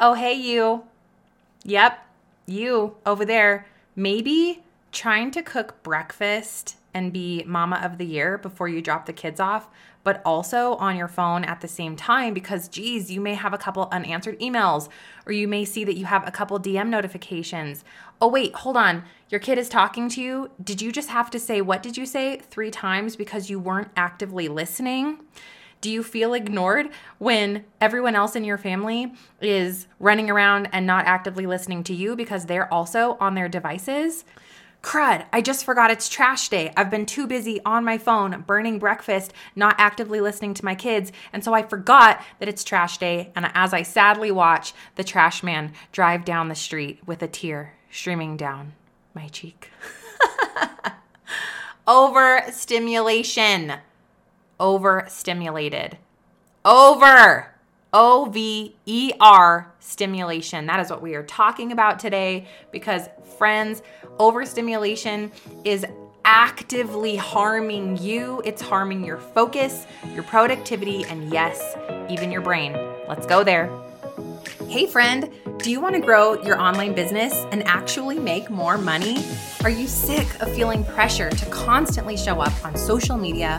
Oh, hey, you. Yep, you over there. Maybe trying to cook breakfast and be mama of the year before you drop the kids off, but also on your phone at the same time because, geez, you may have a couple unanswered emails or you may see that you have a couple DM notifications. Oh, wait, hold on. Your kid is talking to you. Did you just have to say, what did you say three times because you weren't actively listening? Do you feel ignored when everyone else in your family is running around and not actively listening to you because they're also on their devices? Crud, I just forgot it's trash day. I've been too busy on my phone burning breakfast, not actively listening to my kids, and so I forgot that it's trash day. And as I sadly watch the trash man drive down the street with a tear streaming down my cheek. Overstimulation. Overstimulated. Over. O V E R stimulation. That is what we are talking about today because, friends, overstimulation is actively harming you. It's harming your focus, your productivity, and yes, even your brain. Let's go there. Hey, friend, do you want to grow your online business and actually make more money? Are you sick of feeling pressure to constantly show up on social media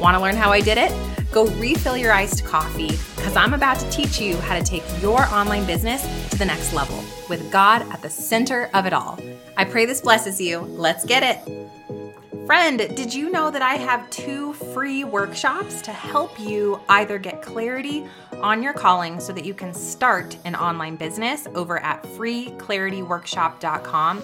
Want to learn how I did it? Go refill your iced coffee because I'm about to teach you how to take your online business to the next level with God at the center of it all. I pray this blesses you. Let's get it. Friend, did you know that I have two free workshops to help you either get clarity on your calling so that you can start an online business over at freeclarityworkshop.com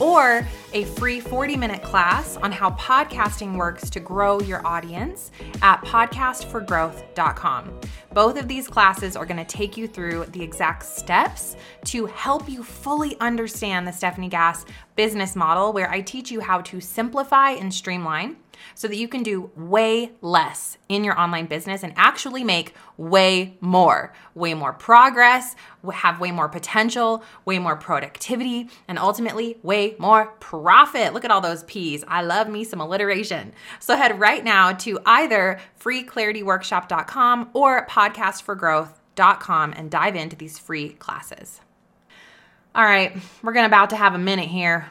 or a free 40 minute class on how podcasting works to grow your audience at podcastforgrowth.com. Both of these classes are going to take you through the exact steps to help you fully understand the Stefanie Gass business model, where I teach you how to simplify and streamline so that you can do way less in your online business and actually make way more, way more progress, have way more potential, way more productivity, and ultimately way more profit. Look at all those P's. I love me some alliteration. So head right now to either freeclarityworkshop.com or podcastforgrowth.com and dive into these free classes. All right, we're gonna about to have a minute here.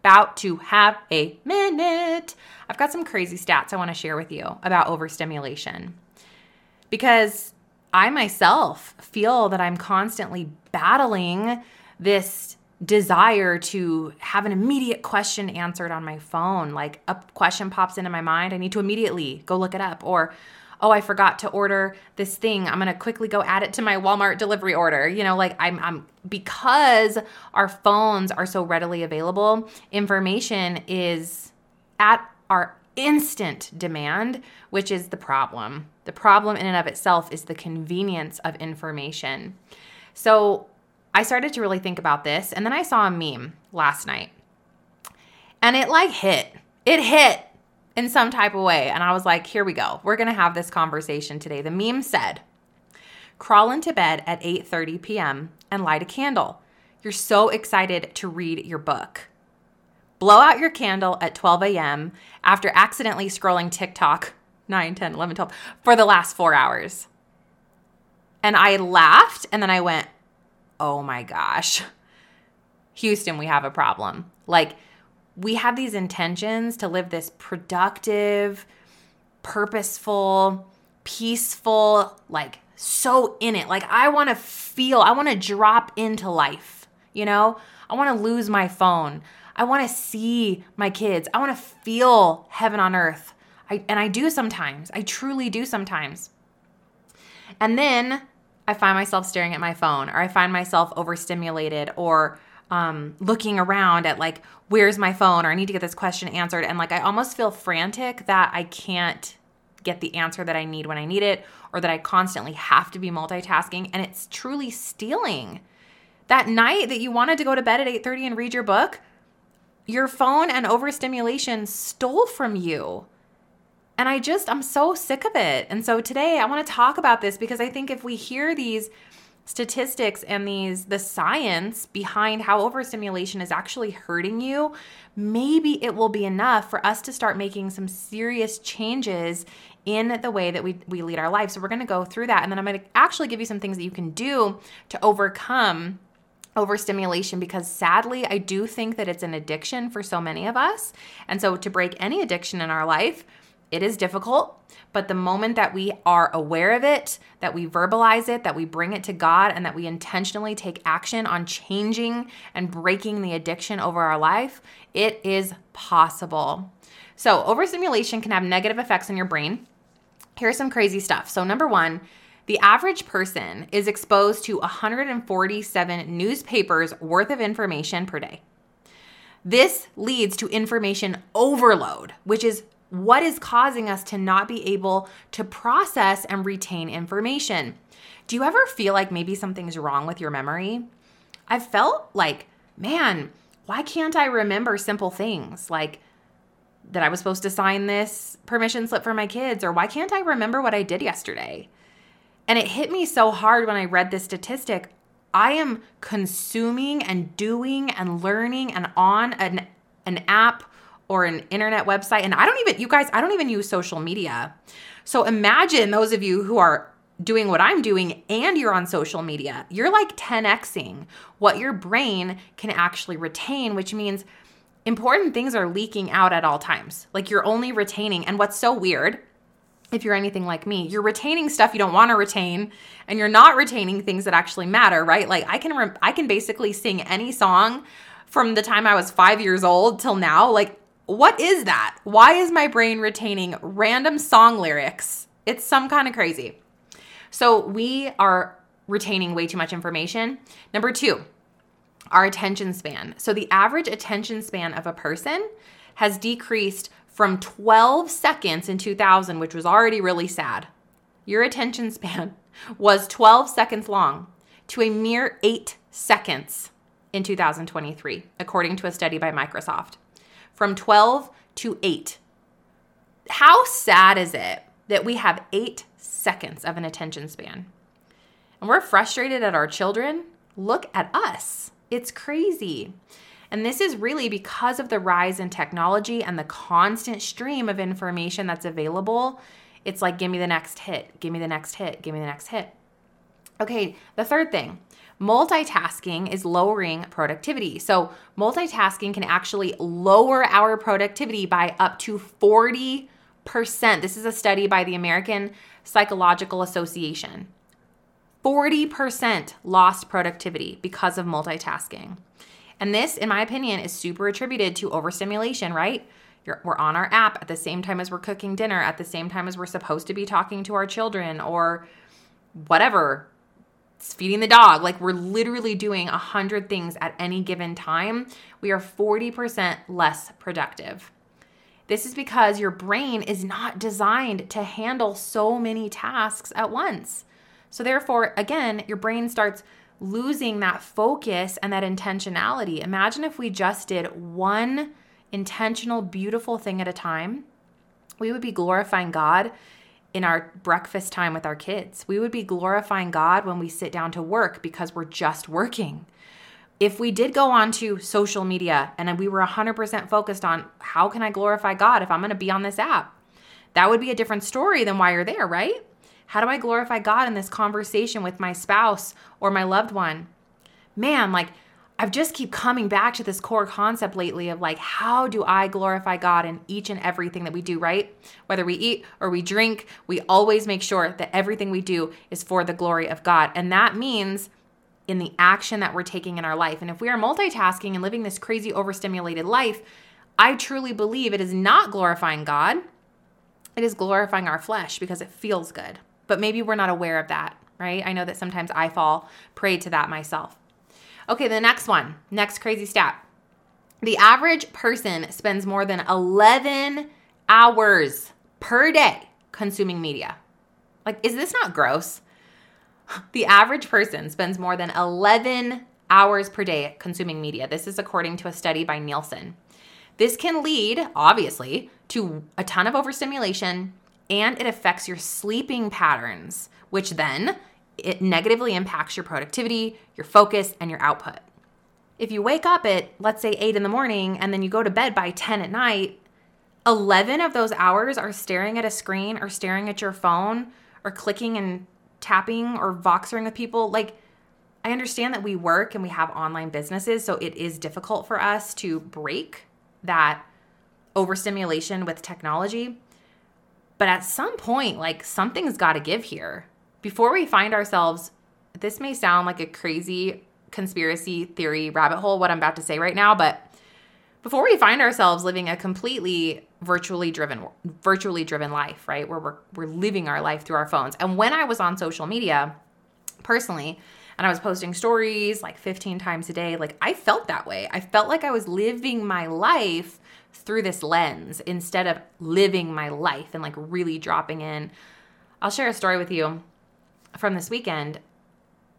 About to have a minute. I've got some crazy stats I want to share with you about overstimulation because I myself feel that I'm constantly battling this desire to have an immediate question answered on my phone. Like a question pops into my mind, I need to immediately go look it up. Or, oh, I forgot to order this thing. I'm gonna quickly go add it to my Walmart delivery order. You know, like I'm, I'm because our phones are so readily available, information is at our instant demand, which is the problem. The problem in and of itself is the convenience of information. So I started to really think about this, and then I saw a meme last night. And it like hit. It hit in some type of way. And I was like, here we go. We're gonna have this conversation today. The meme said, crawl into bed at 8:30 p.m. and light a candle. You're so excited to read your book blow out your candle at 12 a.m. after accidentally scrolling TikTok 9, 10, 11, 12 for the last four hours. And I laughed and then I went, oh my gosh, Houston, we have a problem. Like, we have these intentions to live this productive, purposeful, peaceful, like so in it. Like, I wanna feel, I wanna drop into life, you know? I wanna lose my phone. I want to see my kids. I want to feel heaven on earth. I, and I do sometimes. I truly do sometimes. And then I find myself staring at my phone or I find myself overstimulated or um, looking around at like, where's my phone? Or I need to get this question answered. And like, I almost feel frantic that I can't get the answer that I need when I need it or that I constantly have to be multitasking. And it's truly stealing. That night that you wanted to go to bed at 8:30 and read your book, your phone and overstimulation stole from you. And I just, I'm so sick of it. And so today I want to talk about this because I think if we hear these statistics and these the science behind how overstimulation is actually hurting you, maybe it will be enough for us to start making some serious changes in the way that we, we lead our lives. So we're going to go through that. And then I'm going to actually give you some things that you can do to overcome overstimulation because sadly, I do think that it's an addiction for so many of us. And so to break any addiction in our life, it is difficult, but the moment that we are aware of it, that we verbalize it, that we bring it to God, and that we intentionally take action on changing and breaking the addiction over our life, it is possible. So, overstimulation can have negative effects on your brain. Here's some crazy stuff. So, number one, the average person is exposed to 147 newspapers worth of information per day. This leads to information overload, which is what is causing us to not be able to process and retain information. Do you ever feel like maybe something's wrong with your memory? I've felt like, man, why can't I remember simple things like that I was supposed to sign this permission slip for my kids, or why can't I remember what I did yesterday? And it hit me so hard when I read this statistic. I am consuming and doing and learning and on an, an app or an internet website. And I don't even, you guys, I don't even use social media. So imagine those of you who are doing what I'm doing and you're on social media. You're like 10xing what your brain can actually retain, which means important things are leaking out at all times. Like you're only retaining. And what's so weird, if you're anything like me, you're retaining stuff you don't want to retain and you're not retaining things that actually matter, right? Like I can re- I can basically sing any song from the time I was 5 years old till now. Like what is that? Why is my brain retaining random song lyrics? It's some kind of crazy. So we are retaining way too much information. Number two, our attention span. So the average attention span of a person has decreased from 12 seconds in 2000, which was already really sad. Your attention span was 12 seconds long to a mere eight seconds in 2023, according to a study by Microsoft from 12 to 8. How sad is it that we have eight seconds of an attention span? And we're frustrated at our children. Look at us. It's crazy. And this is really because of the rise in technology and the constant stream of information that's available. It's like, give me the next hit, give me the next hit, give me the next hit. Okay, the third thing multitasking is lowering productivity. So, multitasking can actually lower our productivity by up to 40%. This is a study by the American Psychological Association. 40% lost productivity because of multitasking. And this, in my opinion, is super attributed to overstimulation, right? You're, we're on our app at the same time as we're cooking dinner, at the same time as we're supposed to be talking to our children, or whatever, feeding the dog. Like we're literally doing a hundred things at any given time. We are 40% less productive. This is because your brain is not designed to handle so many tasks at once. So, therefore, again, your brain starts losing that focus and that intentionality. Imagine if we just did one intentional, beautiful thing at a time. We would be glorifying God in our breakfast time with our kids. We would be glorifying God when we sit down to work because we're just working. If we did go on to social media and we were 100% focused on how can I glorify God if I'm going to be on this app, that would be a different story than why you're there, right? How do I glorify God in this conversation with my spouse or my loved one? Man, like I've just keep coming back to this core concept lately of like, how do I glorify God in each and everything that we do, right? Whether we eat or we drink, we always make sure that everything we do is for the glory of God. And that means in the action that we're taking in our life. And if we are multitasking and living this crazy overstimulated life, I truly believe it is not glorifying God. It is glorifying our flesh because it feels good. But maybe we're not aware of that, right? I know that sometimes I fall prey to that myself. Okay, the next one, next crazy stat. The average person spends more than 11 hours per day consuming media. Like, is this not gross? The average person spends more than 11 hours per day consuming media. This is according to a study by Nielsen. This can lead, obviously, to a ton of overstimulation and it affects your sleeping patterns, which then it negatively impacts your productivity, your focus, and your output. If you wake up at, let's say, 8 in the morning and then you go to bed by 10 at night, 11 of those hours are staring at a screen or staring at your phone or clicking and tapping or voxering with people. Like, I understand that we work and we have online businesses, so it is difficult for us to break that overstimulation with technology. But at some point, like something's got to give here. Before we find ourselves, this may sound like a crazy conspiracy theory rabbit hole, what I'm about to say right now, but before we find ourselves living a completely virtually driven virtually driven life right where we're, we're living our life through our phones. And when i was on social media personally and i was posting stories like 15 times a day like i felt that way. I felt like i was living my life through this lens instead of living my life and like really dropping in. I'll share a story with you from this weekend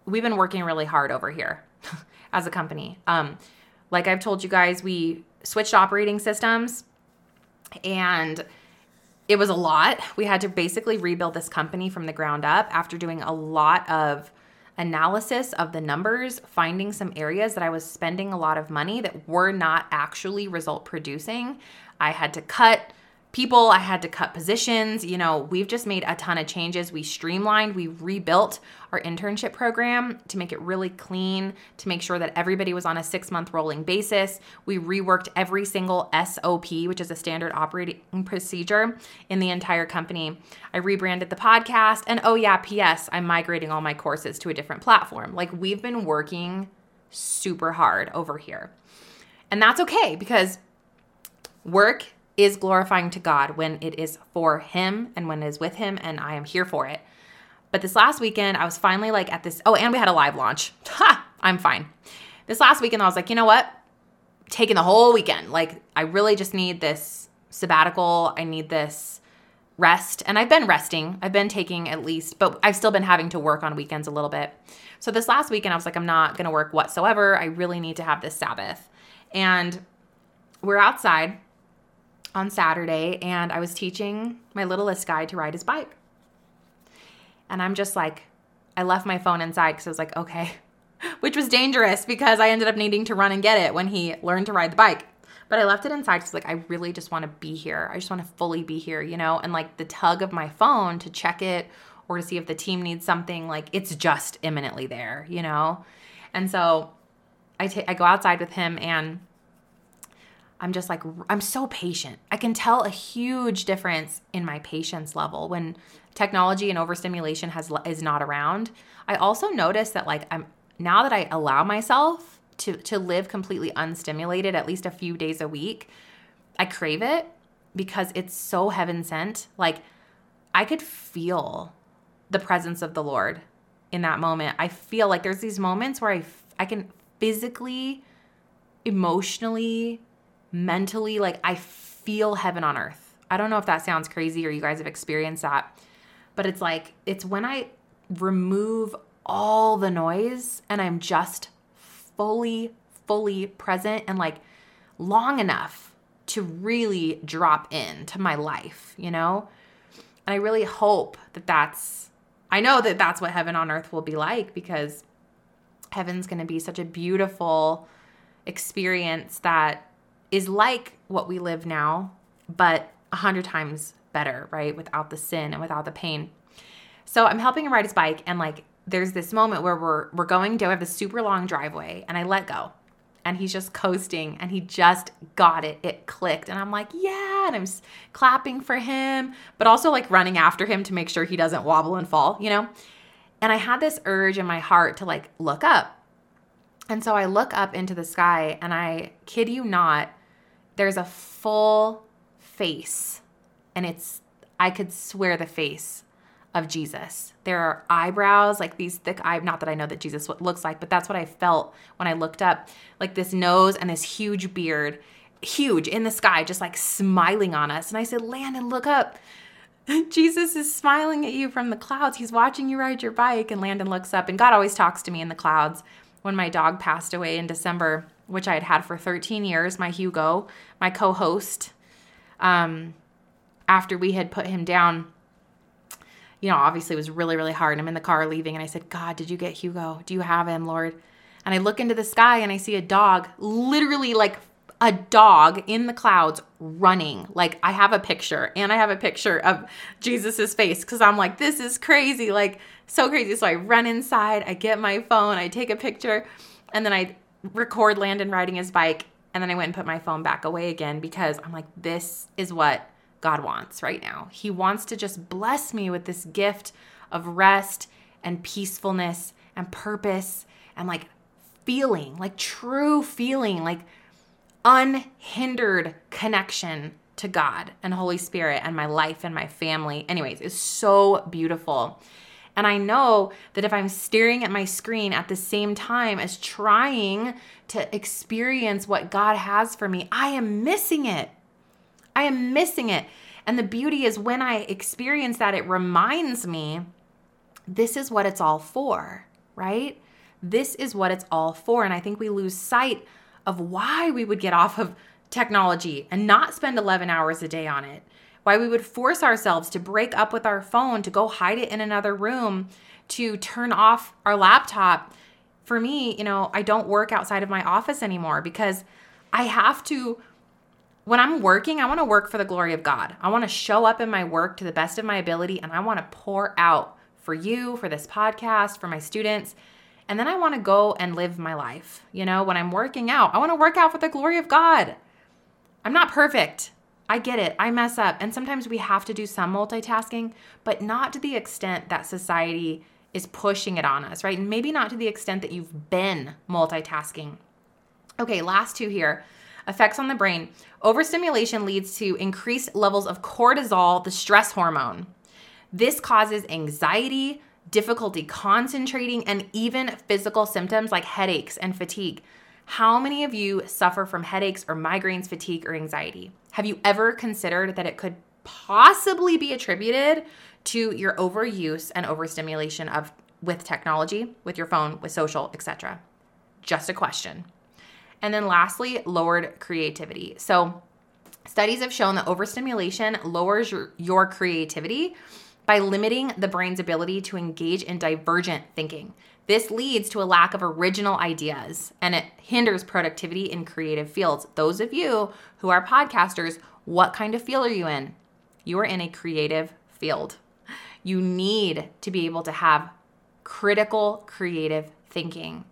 we've been working really hard over here as a company um like i've told you guys we switched operating systems and it was a lot. We had to basically rebuild this company from the ground up after doing a lot of analysis of the numbers, finding some areas that I was spending a lot of money that were not actually result producing. I had to cut people, I had to cut positions. You know, we've just made a ton of changes. We streamlined, we rebuilt our internship program to make it really clean, to make sure that everybody was on a six month rolling basis. We reworked every single SOP, which is a standard operating procedure in the entire company. I rebranded the podcast. And oh, yeah, P.S., I'm migrating all my courses to a different platform. Like, we've been working super hard over here. And that's okay because work is glorifying to God when it is for Him and when it is with Him, and I am here for it. But this last weekend, I was finally like at this. Oh, and we had a live launch. Ha! I'm fine. This last weekend, I was like, you know what? Taking the whole weekend. Like, I really just need this sabbatical. I need this rest. And I've been resting. I've been taking at least, but I've still been having to work on weekends a little bit. So this last weekend, I was like, I'm not going to work whatsoever. I really need to have this Sabbath. And we're outside on Saturday and I was teaching my littlest guy to ride his bike. And I'm just like, I left my phone inside because I was like, okay, which was dangerous because I ended up needing to run and get it when he learned to ride the bike. But I left it inside because, like, I really just want to be here. I just want to fully be here, you know? And like the tug of my phone to check it or to see if the team needs something, like, it's just imminently there, you know? And so I, t- I go outside with him and I'm just like, I'm so patient. I can tell a huge difference in my patience level when technology and overstimulation has is not around. I also notice that like I'm now that I allow myself to to live completely unstimulated at least a few days a week, I crave it because it's so heaven sent. Like I could feel the presence of the Lord in that moment. I feel like there's these moments where I I can physically emotionally mentally like I feel heaven on earth. I don't know if that sounds crazy or you guys have experienced that, but it's like it's when I remove all the noise and I'm just fully fully present and like long enough to really drop in to my life, you know? And I really hope that that's I know that that's what heaven on earth will be like because heaven's going to be such a beautiful experience that is like what we live now, but a hundred times better, right? Without the sin and without the pain. So I'm helping him ride his bike, and like there's this moment where we're we're going down. I have a super long driveway, and I let go, and he's just coasting, and he just got it. It clicked, and I'm like, yeah, and I'm clapping for him, but also like running after him to make sure he doesn't wobble and fall, you know. And I had this urge in my heart to like look up. And so I look up into the sky, and I kid you not, there's a full face, and it's, I could swear the face of Jesus. There are eyebrows, like these thick eye, not that I know that Jesus looks like, but that's what I felt when I looked up. Like this nose and this huge beard, huge in the sky, just like smiling on us. And I said, Landon, look up. Jesus is smiling at you from the clouds. He's watching you ride your bike. And Landon looks up, and God always talks to me in the clouds. When my dog passed away in December, which I had had for 13 years, my Hugo, my co host, um, after we had put him down, you know, obviously it was really, really hard. I'm in the car leaving and I said, God, did you get Hugo? Do you have him, Lord? And I look into the sky and I see a dog, literally like a dog in the clouds running. Like I have a picture and I have a picture of Jesus's face because I'm like, this is crazy. Like so crazy. So I run inside, I get my phone, I take a picture, and then I record Landon riding his bike. And then I went and put my phone back away again because I'm like, this is what God wants right now. He wants to just bless me with this gift of rest and peacefulness and purpose and like feeling, like true feeling, like unhindered connection to God and Holy Spirit and my life and my family. Anyways, it's so beautiful. And I know that if I'm staring at my screen at the same time as trying to experience what God has for me, I am missing it. I am missing it. And the beauty is when I experience that, it reminds me this is what it's all for, right? This is what it's all for. And I think we lose sight of why we would get off of technology and not spend 11 hours a day on it. Why we would force ourselves to break up with our phone, to go hide it in another room, to turn off our laptop. For me, you know, I don't work outside of my office anymore because I have to when I'm working, I want to work for the glory of God. I want to show up in my work to the best of my ability and I want to pour out for you, for this podcast, for my students. And then I want to go and live my life. You know, when I'm working out, I want to work out for the glory of God. I'm not perfect. I get it. I mess up. And sometimes we have to do some multitasking, but not to the extent that society is pushing it on us, right? And maybe not to the extent that you've been multitasking. Okay, last two here effects on the brain. Overstimulation leads to increased levels of cortisol, the stress hormone. This causes anxiety, difficulty concentrating, and even physical symptoms like headaches and fatigue. How many of you suffer from headaches or migraines, fatigue, or anxiety? Have you ever considered that it could possibly be attributed to your overuse and overstimulation of with technology, with your phone, with social, etc.? Just a question. And then lastly, lowered creativity. So, studies have shown that overstimulation lowers your, your creativity by limiting the brain's ability to engage in divergent thinking. This leads to a lack of original ideas and it hinders productivity in creative fields. Those of you who are podcasters, what kind of field are you in? You are in a creative field. You need to be able to have critical creative thinking.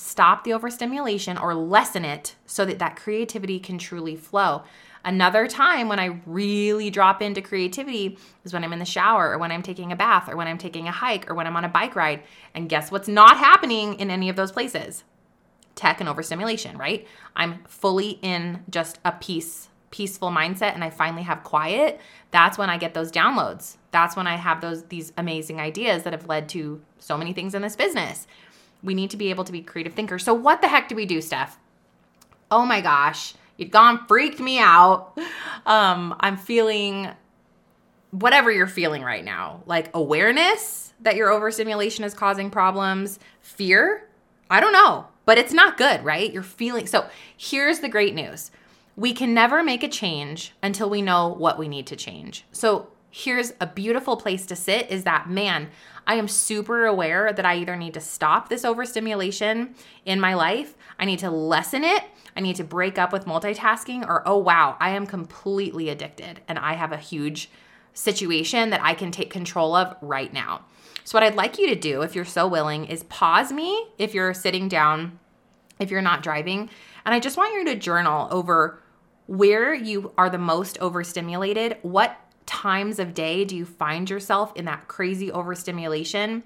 Stop the overstimulation or lessen it so that that creativity can truly flow. Another time when I really drop into creativity is when I'm in the shower or when I'm taking a bath or when I'm taking a hike or when I'm on a bike ride. And guess what's not happening in any of those places? Tech and overstimulation, right? I'm fully in just a peace, peaceful mindset and I finally have quiet. That's when I get those downloads. That's when I have those these amazing ideas that have led to so many things in this business. We need to be able to be creative thinkers. So what the heck do we do, Stef? Oh my gosh you've gone freaked me out. Um, I'm feeling whatever you're feeling right now, like awareness that your overstimulation is causing problems, fear. I don't know, but it's not good, right? You're feeling so. Here's the great news we can never make a change until we know what we need to change. So here's a beautiful place to sit is that man, I am super aware that I either need to stop this overstimulation in my life, I need to lessen it, I need to break up with multitasking, or oh wow, I am completely addicted and I have a huge situation that I can take control of right now. So, what I'd like you to do, if you're so willing, is pause me if you're sitting down, if you're not driving, and I just want you to journal over where you are the most overstimulated, what times of day do you find yourself in that crazy overstimulation?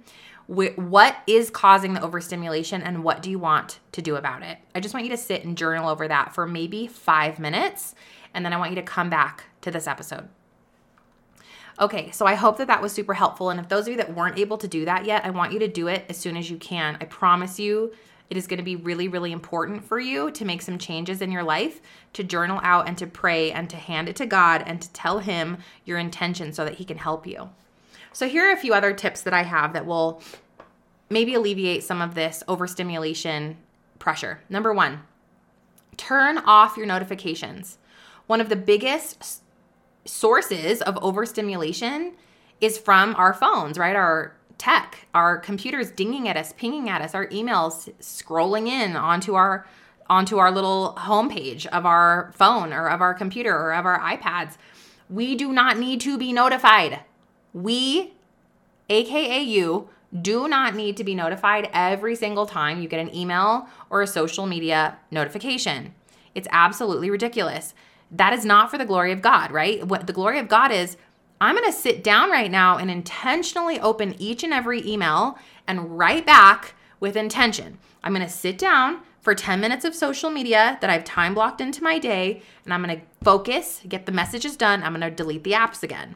What is causing the overstimulation and what do you want to do about it? I just want you to sit and journal over that for maybe five minutes, and then I want you to come back to this episode. Okay, so I hope that that was super helpful. And if those of you that weren't able to do that yet, I want you to do it as soon as you can. I promise you, it is going to be really, really important for you to make some changes in your life, to journal out and to pray and to hand it to God and to tell Him your intention so that He can help you. So, here are a few other tips that I have that will maybe alleviate some of this overstimulation pressure. Number one, Turn off your notifications. One of the biggest sources of overstimulation is from our phones, right? Our tech, our computers dinging at us, pinging at us, our emails scrolling in onto our onto our little homepage of our phone or of our computer or of our iPads. We do not need to be notified. We, aka you, do not need to be notified every single time you get an email or a social media notification. It's absolutely ridiculous. That is not for the glory of God, right? What the glory of God is, I'm going to sit down right now and intentionally open each and every email and write back with intention. I'm going to sit down for 10 minutes of social media that I've time blocked into my day, and I'm going to focus, get the messages done. I'm going to delete the apps again.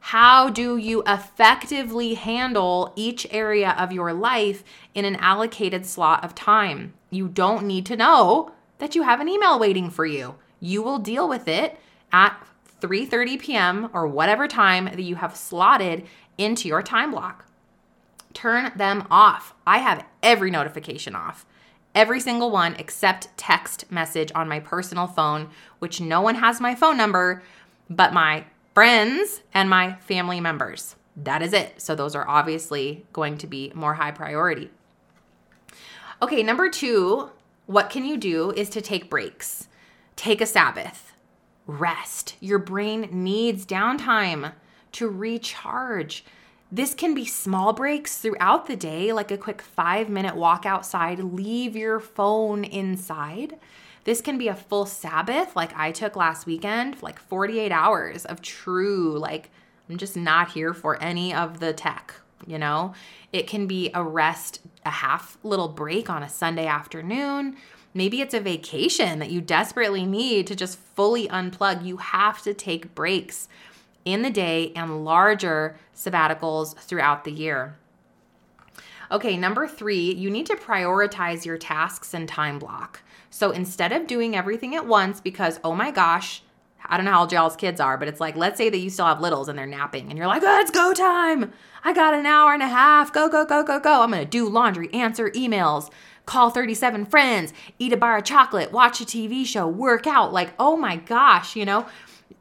How do you effectively handle each area of your life in an allocated slot of time? You don't need to know that you have an email waiting for you. You will deal with it at 3:30 p.m. or whatever time that you have slotted into your time block. Turn them off. I have every notification off. Every single one except text message on my personal phone, which no one has my phone number but my friends and my family members. That is it. So those are obviously going to be more high priority. Okay, number two, what can you do is to take breaks. Take a Sabbath. Rest. Your brain needs downtime to recharge. This can be small breaks throughout the day, like a quick five minute walk outside, leave your phone inside. This can be a full Sabbath, like I took last weekend, like 48 hours of true, like, I'm just not here for any of the tech, you know? It can be a rest, a half little break on a Sunday afternoon. Maybe it's a vacation that you desperately need to just fully unplug. You have to take breaks in the day and larger sabbaticals throughout the year. Okay, number three, you need to prioritize your tasks and time block. So instead of doing everything at once, because oh my gosh, I don't know how old y'all's kids are, but it's like, let's say that you still have littles and they're napping and you're like, oh, it's go time. I got an hour and a half. Go, go, go, go, go. I'm going to do laundry, answer emails, call 37 friends, eat a bar of chocolate, watch a TV show, work out. Like, oh my gosh, you know,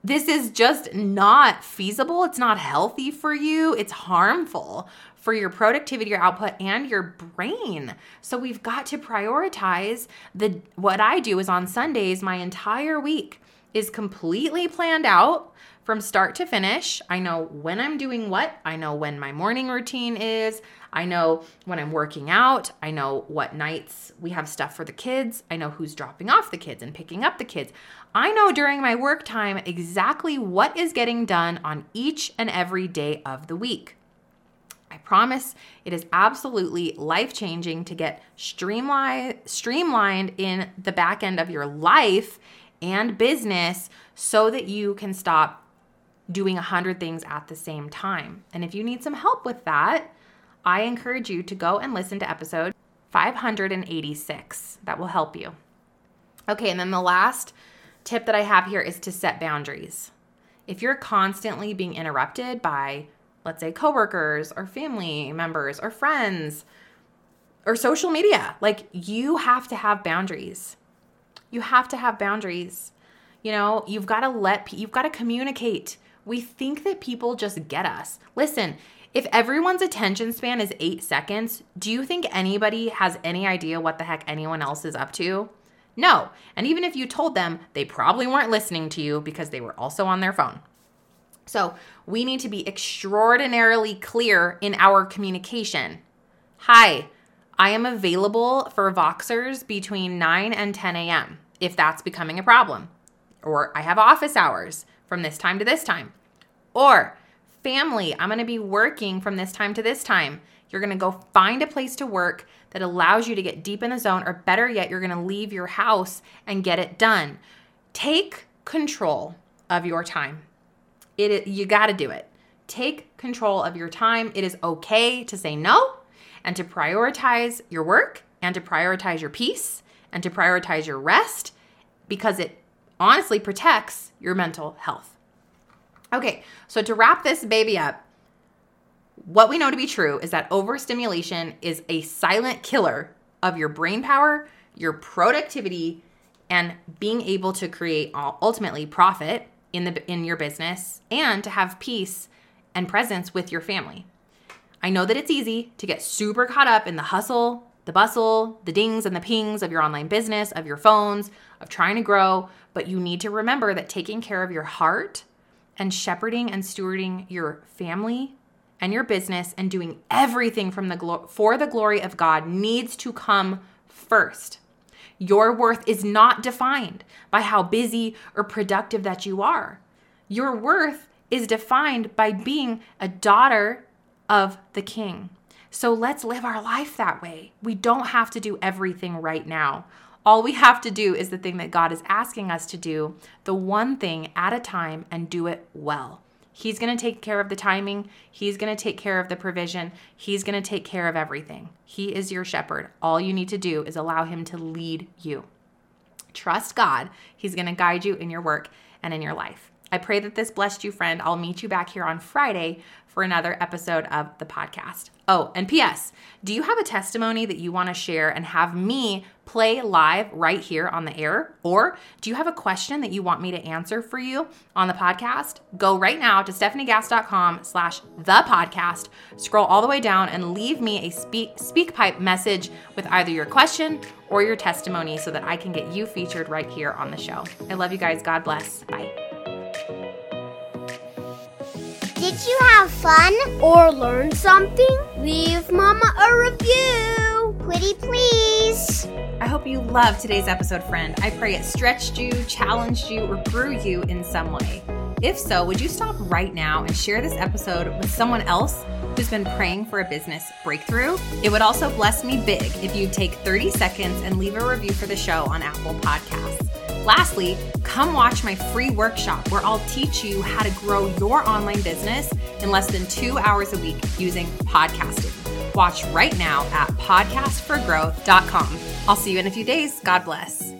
this is just not feasible. It's not healthy for you. It's harmful for your productivity, your output, and your brain. So we've got to prioritize the what I do is on Sundays, my entire week is completely planned out from start to finish. I know when I'm doing what, I know when my morning routine is, I know when I'm working out, I know what nights we have stuff for the kids, I know who's dropping off the kids and picking up the kids. I know during my work time exactly what is getting done on each and every day of the week. I promise it is absolutely life changing to get streamlined, streamlined in the back end of your life and business so that you can stop doing a hundred things at the same time. And if you need some help with that, I encourage you to go and listen to episode 586. That will help you. Okay, and then the last tip that I have here is to set boundaries. If you're constantly being interrupted by let's say coworkers or family members or friends or social media. Like you have to have boundaries. You have to have boundaries. You know, you've got to let you've got to communicate. We think that people just get us. Listen, if everyone's attention span is 8 seconds, do you think anybody has any idea what the heck anyone else is up to? No. And even if you told them, they probably weren't listening to you because they were also on their phone. So we need to be extraordinarily clear in our communication. Hi, I am available for Voxers between 9 and 10 a.m. if that's becoming a problem. Or I have office hours from this time to this time. Or family, I'm going to be working from this time to this time. You're going to go find a place to work that allows you to get deep in the zone, or better yet, you're going to leave your house and get it done. Take control of your time. It you got to do it. Take control of your time. It is okay to say no and to prioritize your work and to prioritize your peace and to prioritize your rest because it honestly protects your mental health. Okay, so to wrap this baby up, what we know to be true is that overstimulation is a silent killer of your brain power, your productivity, and being able to create ultimately profit in the in your business and to have peace and presence with your family. I know that it's easy to get super caught up in the hustle, the bustle, the dings and the pings of your online business, of your phones, of trying to grow, but you need to remember that taking care of your heart and shepherding and stewarding your family and your business and doing everything from the glo- for the glory of God needs to come first. Your worth is not defined by how busy or productive that you are. Your worth is defined by being a daughter of the king. So let's live our life that way. We don't have to do everything right now. All we have to do is the thing that God is asking us to do, the one thing at a time, and do it well. He's going to take care of the timing. He's going to take care of the provision. He's going to take care of everything. He is your shepherd. All you need to do is allow Him to lead you. Trust God. He's going to guide you in your work and in your life. I pray that this blessed you, friend. I'll meet you back here on Friday for another episode of the podcast. Oh, and P.S. Do you have a testimony that you want to share and have me play live right here on the air? Or do you have a question that you want me to answer for you on the podcast? Go right now to stefaniegass.com slash the podcast, scroll all the way down and leave me a speak SpeakPipe message with either your question or your testimony so that I can get you featured right here on the show. I love you guys. God bless. Bye. Did you have fun or learn something? Leave Mama a review. Pretty please. I hope you loved today's episode, friend. I pray it stretched you, challenged you, or grew you in some way. If so, would you stop right now and share this episode with someone else who's been praying for a business breakthrough? It would also bless me big if you take 30 seconds and leave a review for the show on Apple Podcasts. Lastly, come watch my free workshop where I'll teach you how to grow your online business in less than two hours a week using podcasting. Watch right now at podcastforgrowth.com. I'll see you in a few days. God bless.